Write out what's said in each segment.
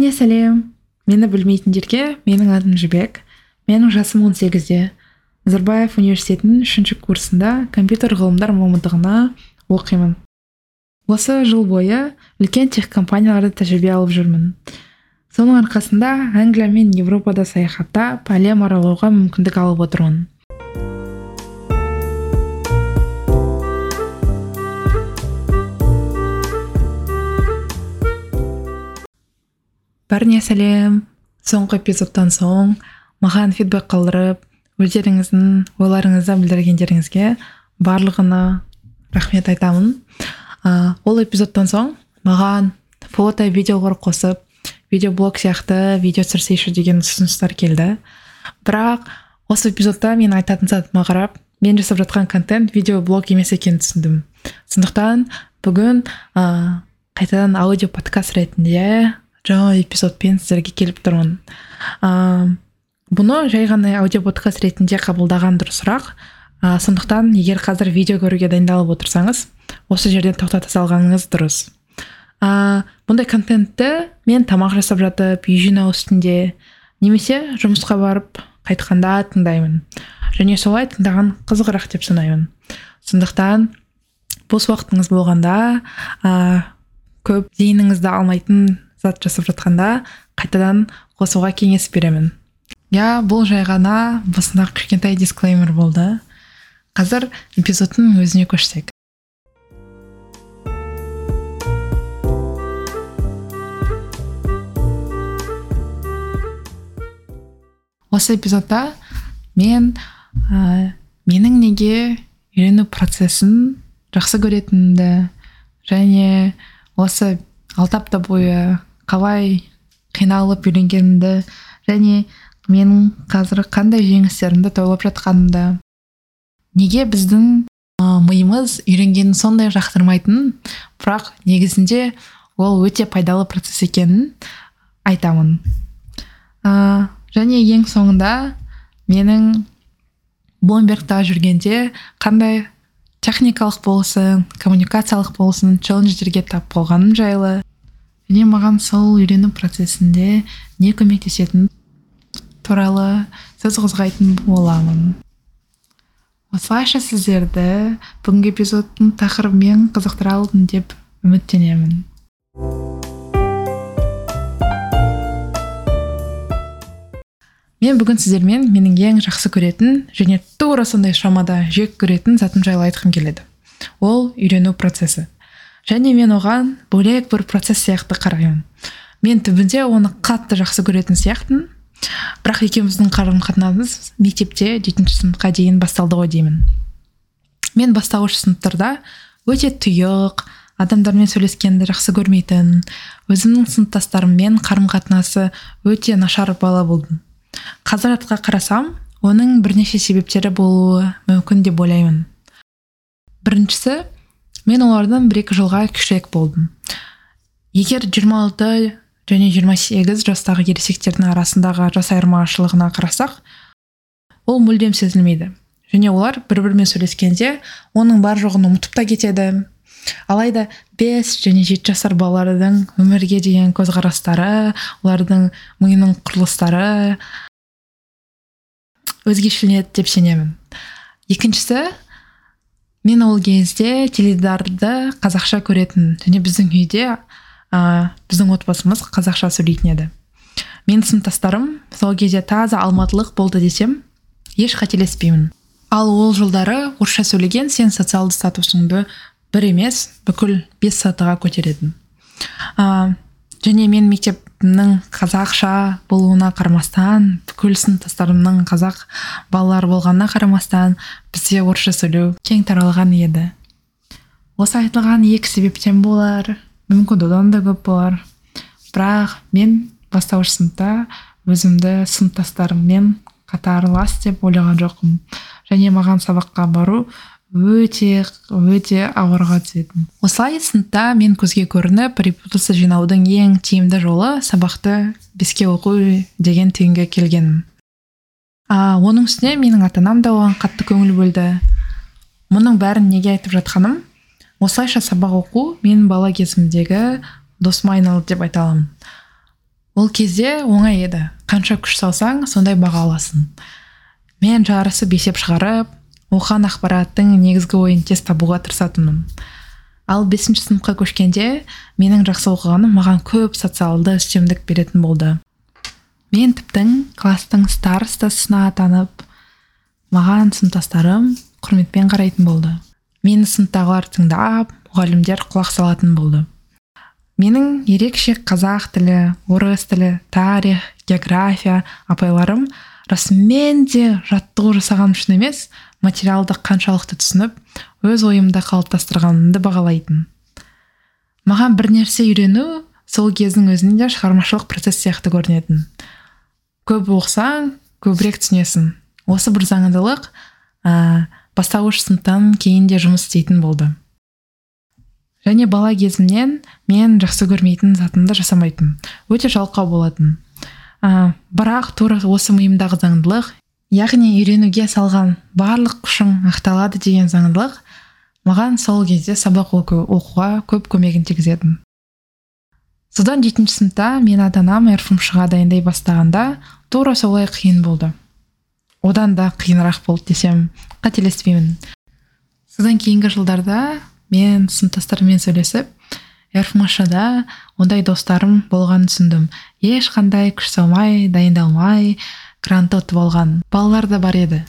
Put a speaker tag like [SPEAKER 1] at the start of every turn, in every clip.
[SPEAKER 1] бәріне сәлем. Мені білмейтіндерге менің атым жібек. Менің жасым 18-де назарбаев университетінің үшінші курсында компьютер ғылымдар мамандығына оқимын. Осы жыл бойы үлкен тех компанияларда тәжірибе алып жүрмін. Соның арқасында англия мен европада саяхаттап әлем аралауға мүмкіндік алып отырмын. Бәріне сәлем. Соңғы эпизодтан соң маған фидбек қалдырып өздеріңіздің ойларыңызды білдіргендеріңізге барлығына рахмет айтамын. Ә, ол эпизодтан соң маған фото видеолар қосып видеоблог сияқты видео түсірсейші деген ұсыныстар келді. Бірақ осы эпизодта мен айтатын затыма қарап мен жасап жатқан контент видеоблог емес екенін түсіндім. Сондықтан бүгін ә, қайтадан аудио подкаст ретінде жаңа эпизодпен сіздерге келіп тұрмын. Ыыы бұны жай ғана аудио подкаст ретінде қабылдаған дұрысырақ ә, сондықтан егер қазір видео көруге дайындалып отырсаңыз осы жерден тоқтата салғаныңыз дұрыс. Ә, бұндай контентті мен тамақ жасап жатып үй жинау үстінде немесе жұмысқа барып қайтқанда тыңдаймын. Және солай тыңдаған қызығырақ деп санаймын. Сондықтан бос уақытыңыз болғанда ә, көп зейініңізді алмайтын зат жасап жатқанда қайтадан қосуға кеңес беремін. Иә бұл жай ғана басында кішкентай дисклеймер болды. Қазір эпизодтың өзіне көшсек. Осы эпизодта мен ә, менің неге үйрену процесін жақсы көретінімді және осы алты апта бойы қалай қиналып үйренгенімді және менің қазір қандай жеңістерімді тойлап жатқанымды. Неге біздің миымыз үйренгенін сондай жақтырмайтынын бірақ негізінде ол өте пайдалы процесс екенін айтамын. Ә, және ең соңында менің блумбергта жүргенде қандай техникалық болсын коммуникациялық болсын челлендждерге тап болғаным жайлы және маған сол үйрену процесінде не көмектесетіні туралы сөз қозғайтын боламын. Осылайша сіздерді бүгінгі эпизодтың тақырыбымен қызықтыра алдым деп үміттенемін. Мен бүгін сіздермен менің ең жақсы көретін және тура сондай шамада жек көретін затым жайлы айтқым келеді. Ол үйрену процесі. Және мен оған бөлек бір процесс сияқты қараймын. Мен түбінде оны қатты жақсы көретін сияқтымын. Бірақ екеуміздің қарым қатынасымыз мектепте жетінші сыныпқа дейін басталды ғой деймін. Мен бастауыш сыныптарда өте тұйық адамдармен сөйлескенді жақсы көрмейтін өзімнің сыныптастарыммен қарым қатынасы өте нашар бала болдым. Қазір артқа қарасам оның бірнеше себептері болуы мүмкін деп ойлаймын. Біріншісі мен олардан бір екі жылға кішірек болдым. Егер 26 және 28 жастағы ересектердің арасындағы жас айырмашылығына қарасақ ол мүлдем сезілмейді. Және олар бір бірімен сөйлескенде оның бар жоғын ұмытып та кетеді. Алайда 5 және 7 жасар балалардың өмірге деген көзқарастары олардың миының құрылыстары өзгешеленеді деп сенемін. Екіншісі мен ол кезде теледидарды қазақша көретін және біздің үйде ә, біздің отбасымыз қазақша сөйлейтін еді. Менің сыныптастарым сол кезде таза алматылық болды десем еш қателеспеймін. Ал ол жылдары орысша сөйлеген сен социалды статусыңды бір емес бүкіл бес сатыға көтеретін. Ә, және мен мектеп мектептімнің қазақша болуына қарамастан бүкіл сыныптастарымның қазақ балалары болғанына қарамастан бізде орысша сөйлеу кең таралған еді. Осы айтылған екі себептен болар мүмкін одан да көп болар. Бірақ мен бастауыш сыныпта өзімді сыныптастарыммен қатарлас деп ойлаған жоқпын. Және маған сабаққа бару өте өте ауырға түсетін осылай сыныпта мен көзге көрініп репутация жинаудың ең тиімді жолы сабақты беске оқу деген түйінге келгенмін. А оның үстіне менің ата анам да оған қатты көңіл бөлді. Мұның бәрін неге айтып жатқаным? Осылайша сабақ оқу менің бала кезімдегі досыма айналды деп айта аламын. Ол кезде оңай еді. Қанша күш салсаң сондай баға аласың. Мен жарысып есеп шығарып оқыған ақпараттың негізгі ойын тез табуға тырысатынмын. Ал бесінші сыныпқа көшкенде менің жақсы оқығаным маған көп социалды үстемдік беретін болды. Мен тіптің класстың старостасына атанып маған сыныптастарым құрметпен қарайтын болды. Мені сыныптағылар тыңдап мұғалімдер құлақ салатын болды. Менің ерекше қазақ тілі орыс тілі тарих география апайларым расымен де жаттығу жасағаным үшін емес материалды қаншалықты түсініп өз ойымды қалыптастырғанымды бағалайтын. Маған бір нәрсе үйрену сол кездің өзінде шығармашылық процесс сияқты көрінетін. Көп оқысаң көбірек түсінесің. Осы бір заңдылық ә, бастауыш сыныптан кейін де жұмыс істейтін болды. Және бала кезімнен мен жақсы көрмейтін затымды жасамайтын. Өте жалқау болатын. Ә, бірақ тура осы миымдағы заңдылық яғни үйренуге салған барлық күшің ақталады деген заңдылық маған сол кезде сабақ оқуға көп көмегін тигізетін содан жетінші сыныпта мен ата анам рфмшға дайындай бастағанда тура солай қиын болды. Одан да қиынырақ болды десем қателеспеймін. Содан кейінгі жылдарда мен сыныптастарыммен сөйлесіп рфмшда ондай достарым болғанын түсіндім. Ешқандай күш салмай дайындалмай грантты ұтып алған балалар да бар еді.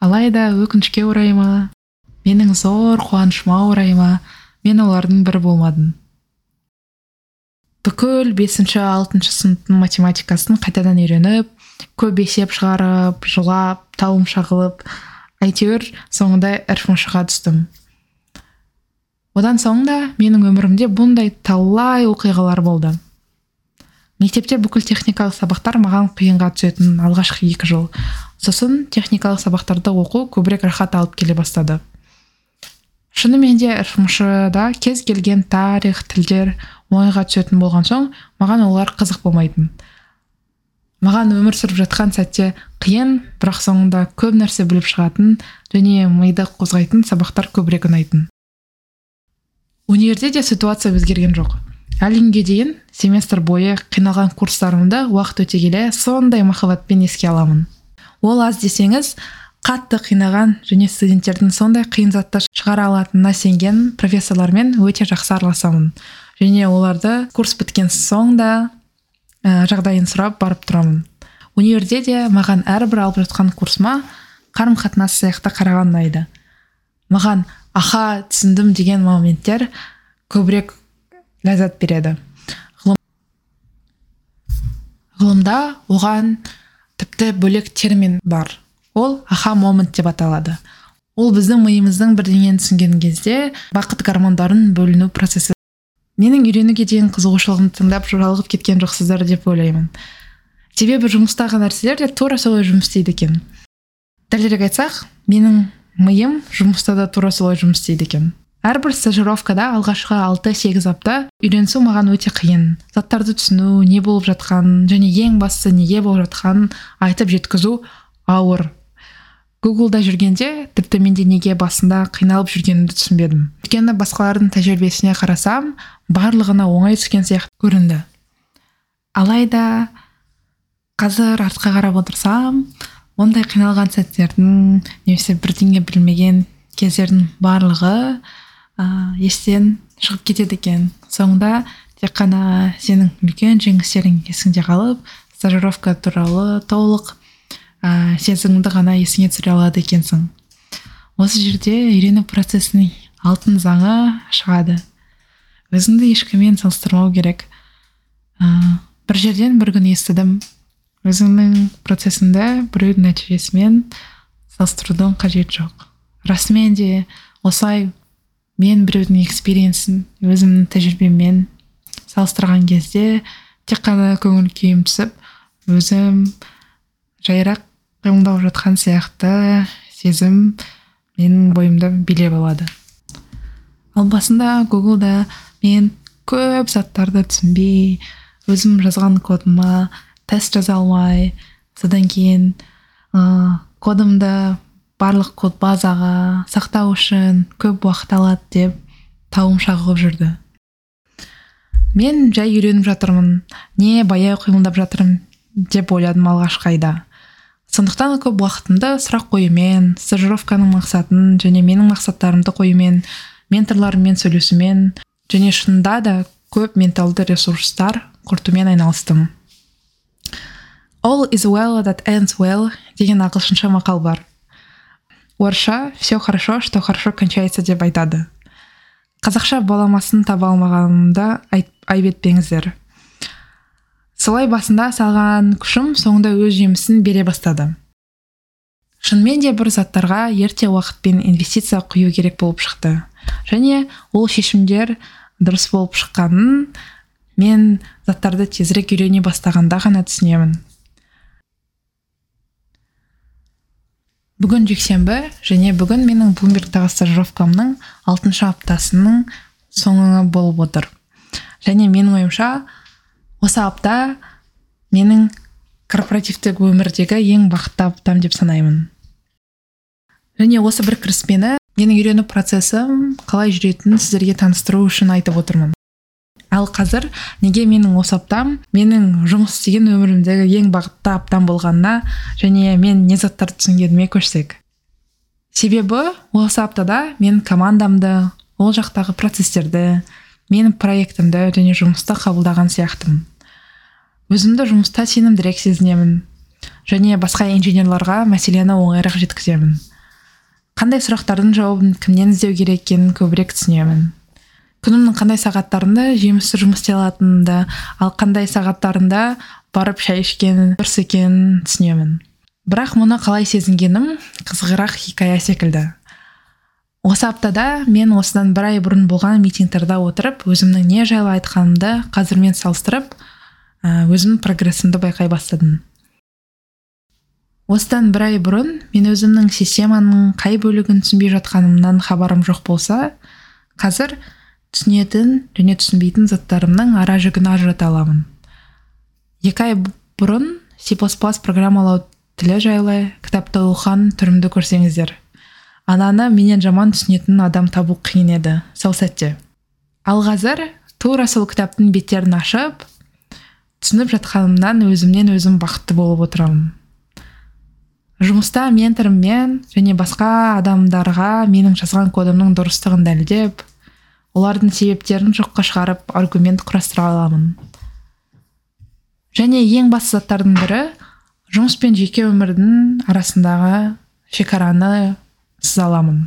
[SPEAKER 1] Алайда өкінішке орай ма? Менің зор қуанышыма орай ма? Мен олардың бірі болмадым. Бүкіл бесінші алтыншы сыныптың математикасын қайтадан үйреніп көп есеп шығарып жылап тауым шағылып әйтеуір соңында рфмшға түстім. Одан соң да менің өмірімде бұндай талай оқиғалар болды. Мектепте бүкіл техникалық сабақтар маған қиынға түсетін алғашқы екі жыл. Сосын техникалық сабақтарды оқу көбірек рахат алып келе бастады. Шынымен де рфмшда кез келген тарих тілдер оңайға түсетін болған соң маған олар қызық болмайтын. Маған өмір сүріп жатқан сәтте қиын бірақ соңында көп нәрсе біліп шығатын және миды қозғайтын сабақтар көбірек ұнайтын. Универде де ситуация өзгерген жоқ. Әлі күнге дейін семестр бойы қиналған курстарымды уақыт өте келе сондай махаббатпен еске аламын. Ол аз десеңіз қатты қинаған және студенттердің сондай қиын затты шығара алатынына сенген профессорлармен өте жақсы араласамын. Және оларды курс біткен соң да ә, жағдайын сұрап барып тұрамын. Универде де маған әрбір алып жатқан курсыма қарым қатынас сияқты қараған ұнайды маған аха түсіндім деген моменттер көбірек ләззат береді. Ғылымда оған тіпті бөлек термин бар. Ол аха момент деп аталады. Ол біздің миымыздың бірдеңені түсінген кезде бақыт гормондарын бөліну процесі. Менің үйренуге деген қызығушылығымды тыңдап жалығып кеткен жоқсыздар деп ойлаймын. Себебі жұмыстағы нәрселер де тура солай жұмыс істейді екен. Дәлірек айтсақ менің миым жұмыста да тура солай жұмыс істейді екен. Әрбір стажировкада алғашқы алты сегіз апта үйренісу маған өте қиын. Заттарды түсіну не болып жатқанын және ең бастысы неге болып жатқанын айтып жеткізу ауыр. Гуглда жүргенде тіпті менде неге басында қиналып жүргенімді түсінбедім. Өйткені басқалардың тәжірибесіне қарасам барлығына оңай түскен сияқты көрінді. Алайда қазір артқа қарап отырсам ондай қиналған сәттердің немесе бірдеңе білмеген кездердің барлығы ә, естен шығып кетеді екен. Соңында тек қана сенің үлкен жеңістерің есіңде қалып стажировка туралы толық ә, сезіміңді ғана есіңе түсіре алады екенсің. Осы жерде үйрену процесінің алтын заңы шығады. Өзіңді ешкіммен салыстырмау керек. Ә, бір жерден бір күні естідім. Өзіңнің процесіңді біреудің нәтижесімен салыстырудың қажеті жоқ. Расымен де осылай мен біреудің экспириенсін өзімнің тәжірибеммен салыстырған кезде тек қана көңіл күйім түсіп өзім жайырақ қимылдап жатқан сияқты сезім менің бойымды билеп алады ал басында гуглда мен көп заттарды түсінбей өзім жазған кодыма тест жаза алмай содан кейін ә, кодымды барлық код базаға сақтау үшін көп уақыт алады деп тауым шағылып жүрді. Мен жай үйреніп жатырмын не баяу қимылдап жатырмын деп ойладым алғашқы айда. Сондықтан көп уақытымды сұрақ қоюмен стажировканың мақсатын және менің мақсаттарымды қоюмен менторларыммен сөйлесумен және шынында да көп менталды ресурстар құртумен айналыстым. All is well that ends well деген ағылшынша мақал бар. Орысша все хорошо что хорошо кончается деп айтады. Қазақша баламасын таба алмағанымды айып етпеңіздер. Солай басында салған күшім соңында өз жемісін бере бастады. Шынымен де бір заттарға ерте уақытпен инвестиция құю керек болып шықты. Және ол шешімдер дұрыс болып шыққанын мен заттарды тезірек үйрене бастағанда ғана түсінемін. Бүгін жексенбі және бүгін менің блумбергтағы стажировкамның алтыншы аптасының соңы болып отыр. Және менің ойымша осы апта менің корпоративтік өмірдегі ең бақытты аптам деп санаймын. Және осы бір кіріспені менің үйрену процесім қалай жүретінін сіздерге таныстыру үшін айтып отырмын. Ал қазір неге менің осы аптам менің жұмыс істеген өмірімдегі ең бақытты аптам болғанына және мен не заттарды түсінгеніме көшсек. Себебі осы аптада мен командамды ол жақтағы процестерді менің проектімді және жұмысты қабылдаған сияқтымын. Өзімді жұмыста сенімдірек сезінемін және басқа инженерларға мәселені оңайырақ жеткіземін. Қандай сұрақтардың жауабын кімнен іздеу керек екенін көбірек түсінемін. Күнімнің қандай сағаттарында жемісті жұмыс істей алатынымды ал қандай сағаттарында барып шай ішкен дұрыс екенін түсінемін. Бірақ мұны қалай сезінгенім қызығырақ хикая секілді. Осы аптада мен осыдан бір ай бұрын болған митингтерде отырып өзімнің не жайлы айтқанымды қазірмен салыстырып өзімнің прогрессімді байқай бастадым. Осыдан бір ай бұрын мен өзімнің системаның қай бөлігін түсінбей жатқанымнан хабарым жоқ болса қазір түсінетін және түсінбейтін заттарымның ара жігін ажырата аламын. Екі ай бұрын C++ программалау тілі жайлы кітапты оқыған түрімді көрсеңіздер. Ананы менен жаман түсінетін адам табу қиын еді. Сол сәтте. Ал қазір тура сол кітаптың беттерін ашып түсініп жатқанымнан өзімнен өзім бақытты болып отырамын. Жұмыста менторыммен және басқа адамдарға менің жазған кодымның дұрыстығын дәлелдеп олардың себептерін жоққа шығарып аргумент құрастыра аламын. Және ең басты заттардың бірі жұмыс пен жеке өмірдің арасындағы шекараны сыза аламын.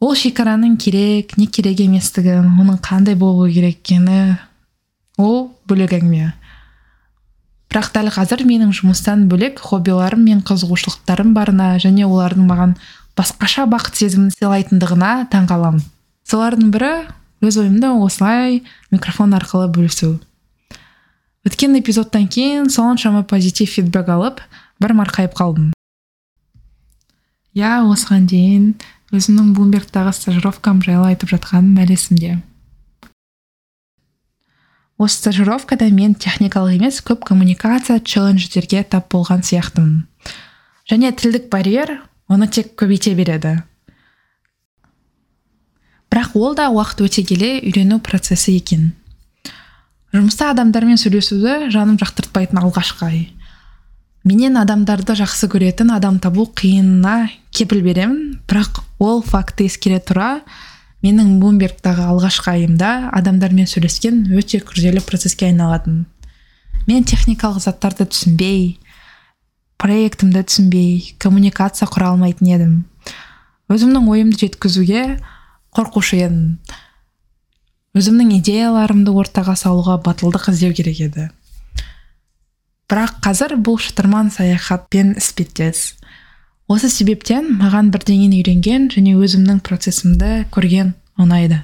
[SPEAKER 1] Ол шекараның керек не керек еместігін оның қандай болу керек екені ол бөлек әңгіме. Бірақ дәл қазір менің жұмыстан бөлек хоббиларым мен қызығушылықтарым барына және олардың маған басқаша бақыт сезімін сыйлайтындығына таң қаламын солардың бірі өз ойымды осылай микрофон арқылы бөлісу. Өткен эпизодтан кейін соншама позитив фидбек алып бір марқайып қалдым. Иә осыған дейін өзімнің блумбергтағы стажировкам жайлы айтып жатқаным әлі есімде осы стажировкада мен техникалық емес көп коммуникация челлендждерге тап болған сияқтымын. Және тілдік барьер оны тек көбейте береді. Ол да уақыт өте келе үйрену процесі екен. Жұмыста адамдармен сөйлесуді жаным жақтыртпайтын алғашқы ай. Менен адамдарды жақсы көретін адам табу қиынына кепіл беремін. Бірақ ол факті ескере тұра менің блумбергтағы алғашқы айымда адамдармен сөйлескен өте күрделі процеске айналатын мен техникалық заттарды түсінбей проектімді түсінбей коммуникация құра алмайтын едім. Өзімнің ойымды жеткізуге қорқушы едім. Өзімнің идеяларымды ортаға салуға батылдық іздеу керек еді. Бірақ қазір бұл шытырман саяхатпен іспеттес. Осы себептен маған бірдеңені үйренген және өзімнің процесімді көрген ұнайды.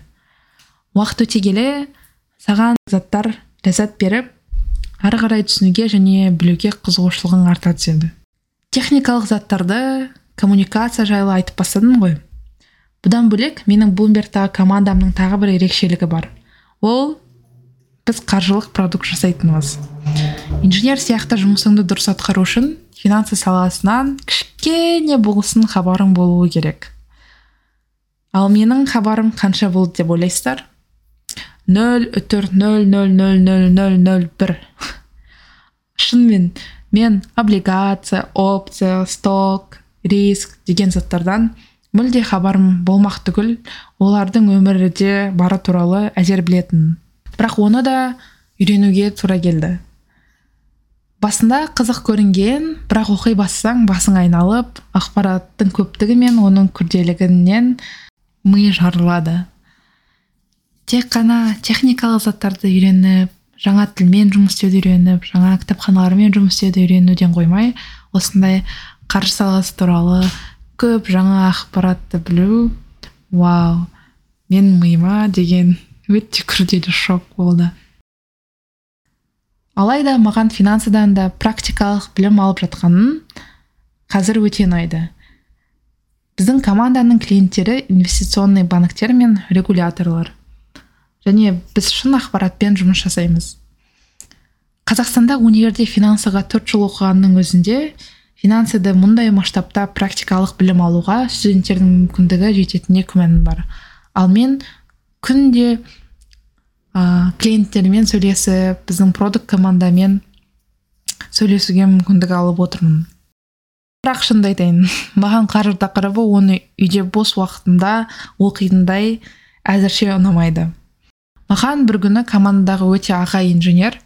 [SPEAKER 1] Уақыт өте келе саған заттар ләззат беріп ары қарай түсінуге және білуге қызығушылығың арта түседі. Техникалық заттарды коммуникация жайлы айтып бастадым ғой. Бұдан бөлек менің блумбергтағы командамның тағы бір ерекшелігі бар. Ол біз қаржылық продукт жасайтынымыз инженер сияқты жұмысыңды дұрыс атқару үшін финансы саласынан кішкене болсын хабарың болуы керек. Ал менің хабарым қанша болды деп ойлайсыздар? Нөл үтір нөл нөл нөл нөл нөл нөл бір. Шынымен мен облигация опция сток риск деген заттардан мүлде хабарым болмақ түгіл олардың өмірде бары туралы әзер білетін. Бірақ оны да үйренуге тура келді. Басында қызық көрінген бірақ оқи бассаң басың айналып ақпараттың көптігі мен оның күрделігінен ми жарылады. Тек қана техникалық заттарды үйреніп жаңа тілмен жұмыс істеуді үйреніп жаңа кітапханалармен жұмыс істеуді үйренуден қоймай осындай қаржы саласы туралы көп жаңа ақпаратты білу. Вау менің миыма деген өте күрделі шок болды. Алайда маған финансыдан да практикалық білім алып жатқаным қазір өте ұнайды. Біздің команданың клиенттері инвестиционный банктер мен регуляторлар. Және біз шын ақпаратпен жұмыс жасаймыз. Қазақстанда универде финансыға төрт жыл оқығанның өзінде финансыды мұндай масштабта практикалық білім алуға студенттердің мүмкіндігі жететініне күмәнім бар. Ал мен күнде ә, клиенттермен сөйлесіп біздің продукт командамен сөйлесуге мүмкіндік алып отырмын. Бірақ шынымды айтайын маған қаржы тақырыбы оны үйде бос уақытымда оқитындай әзірше ұнамайды. Маған бір күні командадағы өте аға инженер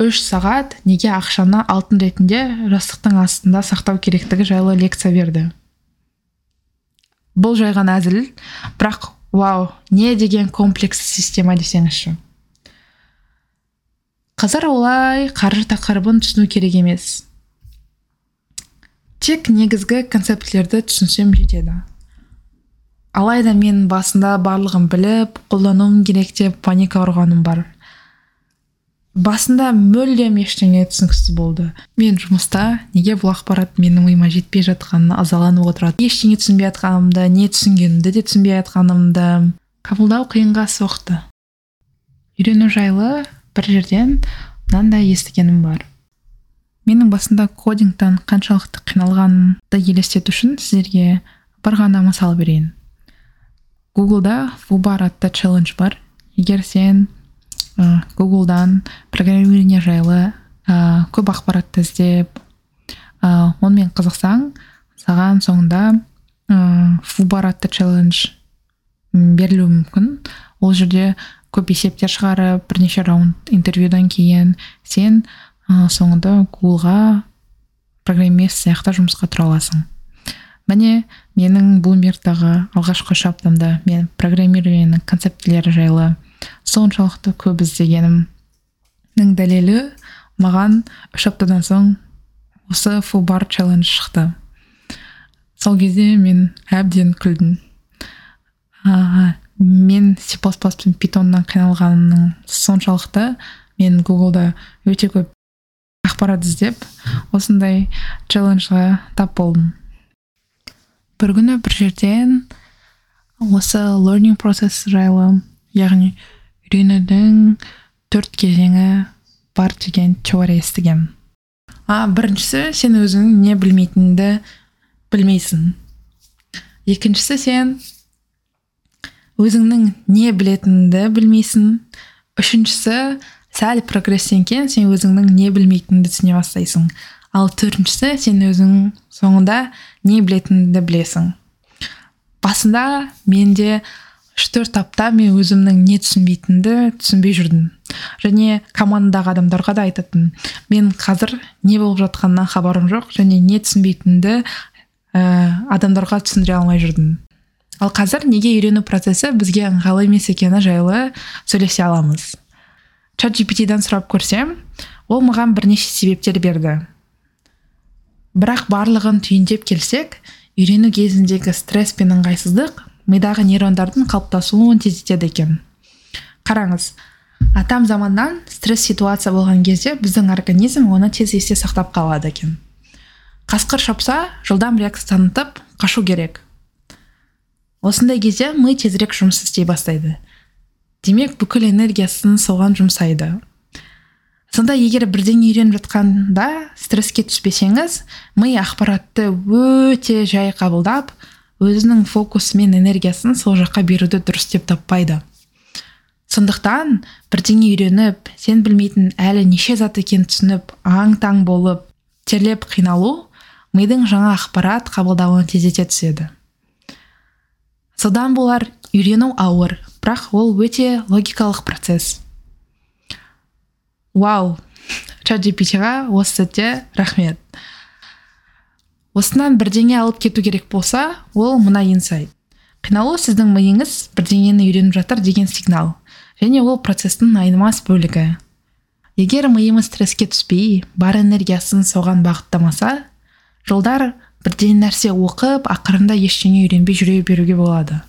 [SPEAKER 1] үш сағат неге ақшаны алтын ретінде жастықтың астында сақтау керектігі жайлы лекция берді. Бұл жай ғана әзіл бірақ вау не деген комплекс система десеңізші қазір олай қаржы тақырыбын түсіну керек емес. Тек негізгі концептілерді түсінсем жетеді. Алайда мен басында барлығын біліп қолдануым керек деп паника ұрғаным бар. Басында мүлдем ештеңе түсініксіз болды. Мен жұмыста неге бұл ақпарат менің миыма жетпей жатқанына ызаланып отырады? Ештеңе түсінбей жатқанымды не түсінгенімді де түсінбей жатқанымды қабылдау қиынға соқты. Үйрену жайлы бір жерден мынандай естігенім бар. Менің басында кодингтан қаншалықты қиналғанымды елестету үшін сіздерге бір ғана мысал берейін. Гуглда фубар атты челлендж бар. Егер сен гуглдан программирование жайлы ә, көп ақпаратты іздеп ә, онымен қызықсаң саған соңында ә, фубар атты челлендж берілуі мүмкін. Ол жерде көп есептер шығарып бірнеше раунд интервьюдан кейін сен ә, соңында гуглға программист сияқты жұмысқа тұра аласың. Міне менің блумбергтағы алғашқы үш аптамда мен программированиенің концептілері жайлы соншалықты көп іздегенімнің дәлелі? Маған үш аптадан соң осы фулбар челлендж шықты. Сол кезде мен әбден күлдім. А, мен c пен питоннан қиналғанымның соншалықты мен гуглда өте көп ақпарат іздеп осындай челленджға тап болдым. Бір күні бір жерден осы learning процесс жайлы яғни үйренудің төрт кезеңі бар деген теория естігемін а біріншісі сен өзің не білмейтініңді білмейсің. Екіншісі сен өзіңнің не білетініңді білмейсің. Үшіншісі сәл прогресстен кейін сен өзіңнің не білмейтініңді түсіне бастайсың. Ал төртіншісі сен өзің соңында не білетініңді білесің. Басында менде үш төрт апта мен өзімнің не түсінбейтінімді түсінбей жүрдім. Және командадағы адамдарға да айтатын мен қазір не болып жатқанынан хабарым жоқ және не түсінбейтінімді ә, адамдарға түсіндіре алмай жүрдім ал қазір неге үйрену процесі бізге ыңғайлы емес екені жайлы сөйлесе аламыз. Чат gptдан сұрап көрсем ол маған бірнеше себептер берді. Бірақ барлығын түйіндеп келсек үйрену кезіндегі стресс пен ыңғайсыздық мидағы нейрондардың қалыптасуын тездетеді екен. Қараңыз атам заманнан стресс ситуация болған кезде біздің организм оны тез есте сақтап қалады екен. Қасқыр шапса жылдам реакция танытып қашу керек. Осындай кезде ми тезірек жұмыс істей бастайды. Демек бүкіл энергиясын соған жұмсайды. Сонда егер бірдеңе үйреніп жатқанда стресске түспесеңіз ми ақпаратты өте жай қабылдап өзінің фокусы мен энергиясын сол жаққа беруді дұрыс деп таппайды. Сондықтан бірдеңе үйреніп сен білмейтін әлі неше зат екенін түсініп аң таң болып терлеп қиналу мидың жаңа ақпарат қабылдауын тездете түседі. Содан болар үйрену ауыр бірақ ол өте логикалық процесс. Вау! Чат ға осы сәтте рахмет. Осынан бірдеңе алып кету керек болса ол мына инсайт. Қиналу сіздің миыңыз бірдеңені үйреніп жатыр деген сигнал. Және ол процестің айнымас бөлігі. Егер миымыз стресске түспей бар энергиясын соған бағыттамаса жылдар бірден нәрсе оқып ақырында ештеңе үйренбей жүре беруге болады.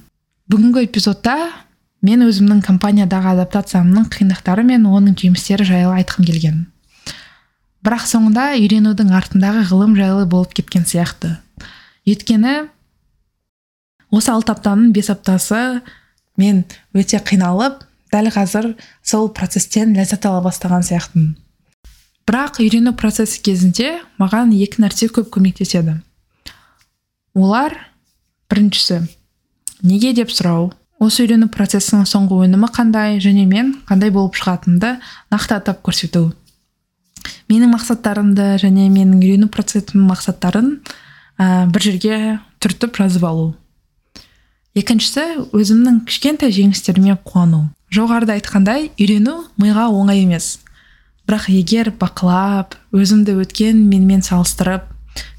[SPEAKER 1] Бүгінгі эпизодта мен өзімнің компаниядағы адаптациямның қиындықтары мен оның жемістері жайлы айтқым келген. Бірақ соңында үйренудің артындағы ғылым жайлы болып кеткен сияқты. Өйткені осы алты аптаның бес аптасы мен өте қиналып дәл қазір сол процесстен ләззат ала бастаған сияқтымын. Бірақ үйрену процесі кезінде маған екі нәрсе көп көмектеседі. Олар біріншісі неге? деп сұрау. Осы үйрену процесінің соңғы өнімі қандай? және мен қандай болып шығатынымды нақты атап көрсету менің мақсаттарымды және менің үйрену процесімнің мақсаттарын ә, бір жерге түртіп жазып алу. Екіншісі өзімнің кішкентай жеңістеріме қуану. Жоғарыда айтқандай үйрену миға оңай емес. Бірақ егер бақылап өзімді өткен менімен салыстырып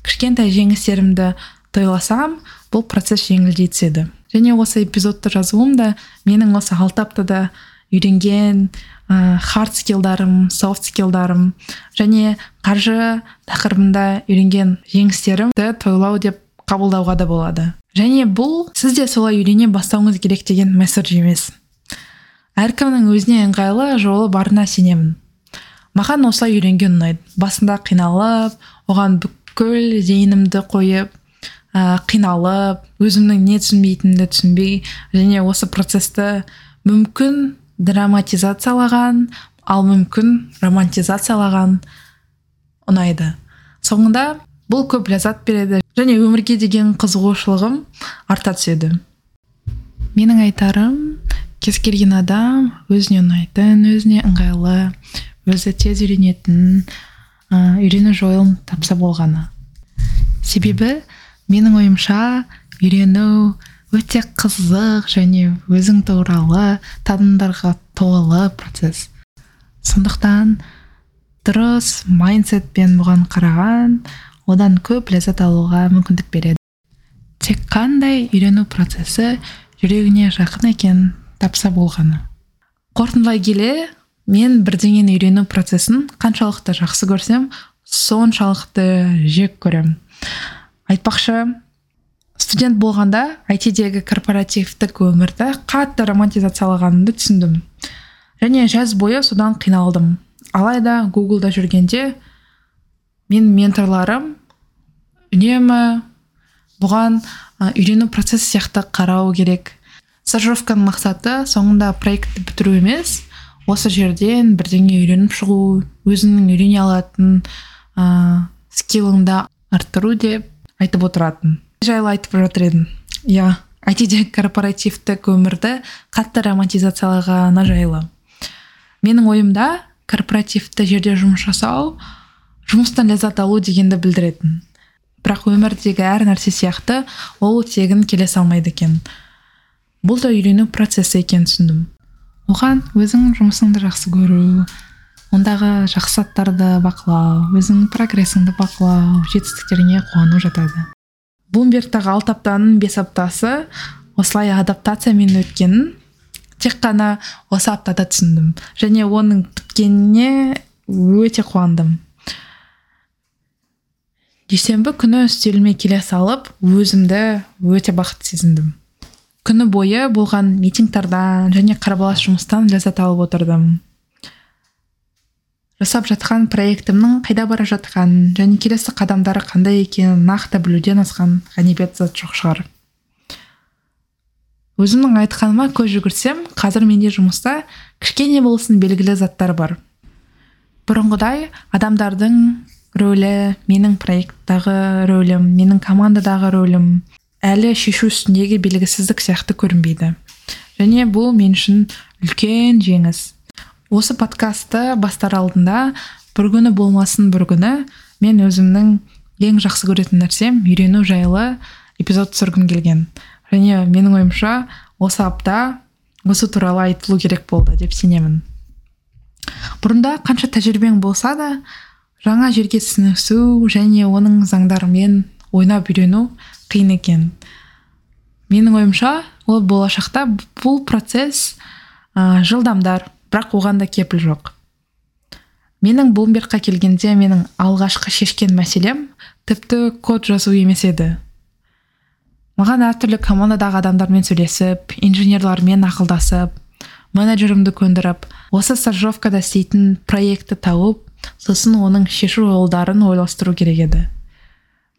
[SPEAKER 1] кішкентай жеңістерімді тойласам бұл процесс жеңілдей түседі. Және осы эпизодты жазуым да менің осы алты аптада үйренген ә, хард скиллдарым софт скиллдарым және қаржы тақырыбында үйренген жеңістерімді тойлау деп қабылдауға да болады. Және бұл сіз де солай үйрене бастауыңыз керек деген месседж емес. Әркімнің өзіне ыңғайлы жолы барына сенемін. Маған осылай үйренген ұнайды. Басында қиналып оған бүкіл зейінімді қойып ә, қиналып өзімнің не түсінбейтінімді түсінбей және осы процесті мүмкін драматизациялаған ал мүмкін романтизациялаған ұнайды. Соңында бұл көп ләззат береді және өмірге деген қызығушылығым арта түседі. Менің айтарым кез келген адам өзіне ұнайтын өзіне ыңғайлы өзі тез үйренетін ә, үйрену жолын тапса болғаны. Себебі менің ойымша үйрену өте қызық және өзің туралы танымдарға толы процесс. Сондықтан дұрыс майндсетпен бұған қараған одан көп ләззат алуға мүмкіндік береді. Тек қандай үйрену процесі жүрегіне жақын екен тапса болғаны. Қорытындылай келе мен бірдеңені үйрену процесін қаншалықты жақсы көрсем соншалықты жек көрем айтпақшы студент болғанда айтидегі корпоративтік өмірді қатты романтизациялағанымды түсіндім. Және жаз бойы содан қиналдым. Алайда гуглда жүргенде мен менторларым үнемі бұған үйрену процесі сияқты қарау керек. Стажировканың мақсаты соңында проектті бітіру емес осы жерден бірдеңе үйреніп шығу өзіңнің үйрене алатын ә, скиллыңды арттыру деп айтып отыратын. Жайлы айтып жатыр едім иә айтиде корпоративтік өмірді қатты романтизациялағаны жайлы менің ойымда корпоративті жерде жұмыс жасау жұмыстан ләззат алу дегенді білдіретін. Бірақ өмірдегі әр нәрсе сияқты ол тегін келе салмайды екен. Бұл да үйрену процесі екенін түсіндім. Оған өзің жұмысыңды жақсы көру ондағы жақсы заттарды бақылау өзіңнің прогрессіңді бақылау жетістіктеріңе қуану жатады. Блумбергтағы алты аптаның бес аптасы осылай адаптациямен өткенін тек қана осы аптада түсіндім. Және оның біткеніне өте қуандым. Дүйсенбі күні үстеліме келе салып өзімді өте бақытты сезіндім. Күні бойы болған митингтардан және қарбалас жұмыстан ләззат алып отырдым. Жасап жатқан проектімнің қайда бара жатқанын және келесі қадамдары қандай екенін нақты білуден асқан ғанибет зат жоқ шығар. Өзімнің айтқаныма көз жүгіртсем қазір менде жұмыста кішкене болсын белгілі заттар бар. Бұрынғыдай адамдардың рөлі менің проекттағы рөлім менің командадағы рөлім әлі шешу үстіндегі белгісіздік сияқты көрінбейді. Және бұл мен үшін үлкен жеңіс. Осы подкастты бастар алдында бір күні болмасын бір күні мен өзімнің ең жақсы көретін нәрсем үйрену жайлы эпизод түсіргім келген. Және менің ойымша осы апта осы туралы айтылу керек болды деп сенемін. Бұрында қанша тәжірибең болса да жаңа жерге сіңісу және оның заңдарымен ойнап үйрену қиын екен. Менің ойымша ол болашақта бұл процесс ә, жылдамдар бірақ оған да кепіл жоқ. Менің блумбергқа келгенде менің алғашқы шешкен мәселем тіпті код жазу емес еді. Маған әртүрлі командадағы адамдармен сөйлесіп инженерлармен ақылдасып менеджерімді көндіріп осы стажировкада істейтін проектті тауып сосын оның шешу жолдарын ойластыру керек еді.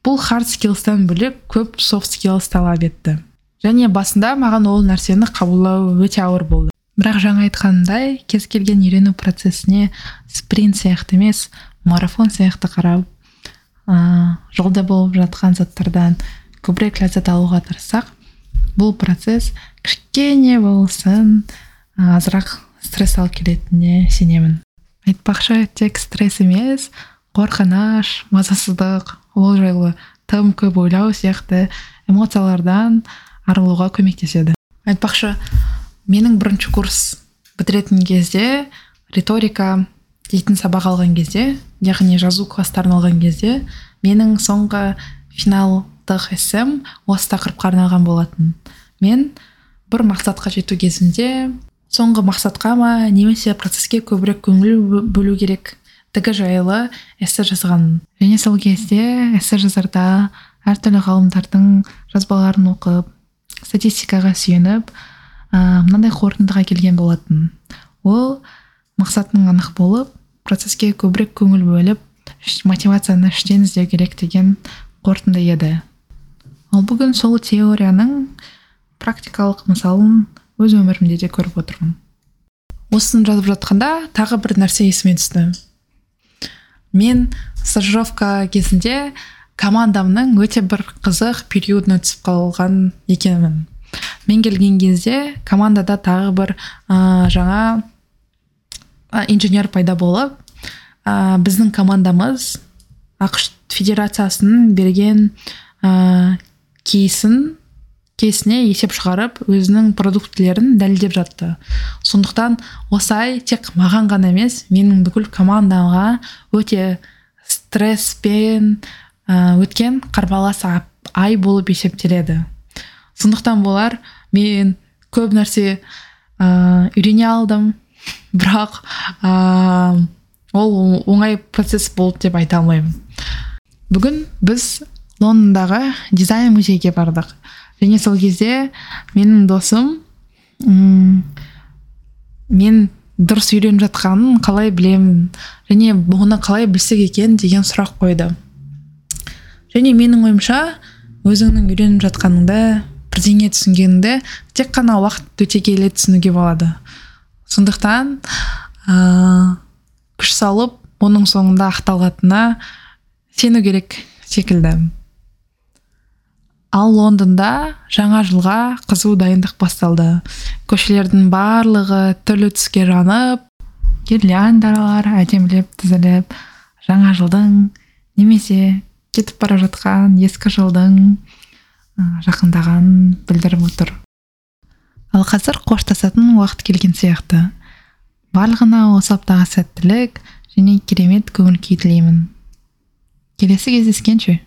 [SPEAKER 1] Бұл хард скиллстан бөлек көп софт скиллс талап етті. Және басында маған ол нәрсені қабылдау өте ауыр болды. Бірақ жаңа айтқанымдай кез келген үйрену процесіне спринт сияқты емес марафон сияқты қарап ә, жолда болып жатқан заттардан көбірек ләззат алуға тырыссақ бұл процесс кішкене болсын азырақ стресс алып келетініне сенемін. Айтпақшы тек стресс емес қорқыныш мазасыздық ол жайлы тым көп ойлау сияқты эмоциялардан арылуға көмектеседі. Айтпақшы менің бірінші курс бітіретін кезде риторика дейтін сабақ алған кезде яғни жазу класстарын алған кезде менің соңғы финал тағы эссем осы тақырыпқа арналған болатын. Мен бір мақсатқа жету кезінде соңғы мақсатқа ма немесе процеске көбірек көңіл бөлу керек тігі жайлы эссе жазғанмын және сол кезде эссе жазарда әртүрлі ғалымдардың жазбаларын оқып статистикаға сүйеніп ә, мынандай қорытындыға келген болатын. Ол мақсатың анық болып процеске көбірек көңіл бөліп мотивацияны іштен іздеу керек деген қорытынды еді. Ал бүгін сол теорияның практикалық мысалын өз өмірімде де көріп отырмын. Осыны жазып жатқанда тағы бір нәрсе есіме түсті. Мен стажировка кезінде командамның өте бір қызық периодына түсіп қалған екенмін. Мен келген кезде командада тағы бір ә, жаңа ә, инженер пайда болып ә, біздің командамыз ақш федерациясының берген ә, кейсін кейсіне есеп шығарып өзінің продуктілерін дәлелдеп жатты. Сондықтан осай тек маған ғана емес менің бүкіл командамға өте стресспен өткен қарбалас ай болып есептеледі. Сондықтан болар мен көп нәрсе ә, үйрене алдым. Бірақ ә, ол оңай процесс болды деп айта алмаймын. Бүгін біз лондондағы дизайн музейге бардық. Және сол кезде менің досым м мен дұрыс үйреніп жатқанын қалай білемін және оны қалай білсек екен деген сұрақ қойды. Және менің ойымша өзіңнің үйреніп жатқаныңды бірдеңе түсінгеніңді тек қана уақыт өте келе түсінуге болады. Сондықтан ә, күш салып оның соңында ақталатынына сену керек секілді. Ал лондонда жаңа жылға қызу дайындық басталды. Көшелердің барлығы түрлі түске жанып гирляндалар әдемілеп тізіліп жаңа жылдың немесе кетіп бара жатқан ескі жылдың жақындағанын білдіріп отыр. Ал қазір қоштасатын уақыт келген сияқты. Барлығына осы аптаға сәттілік және керемет көңіл күй тілеймін. Келесі кездескенше.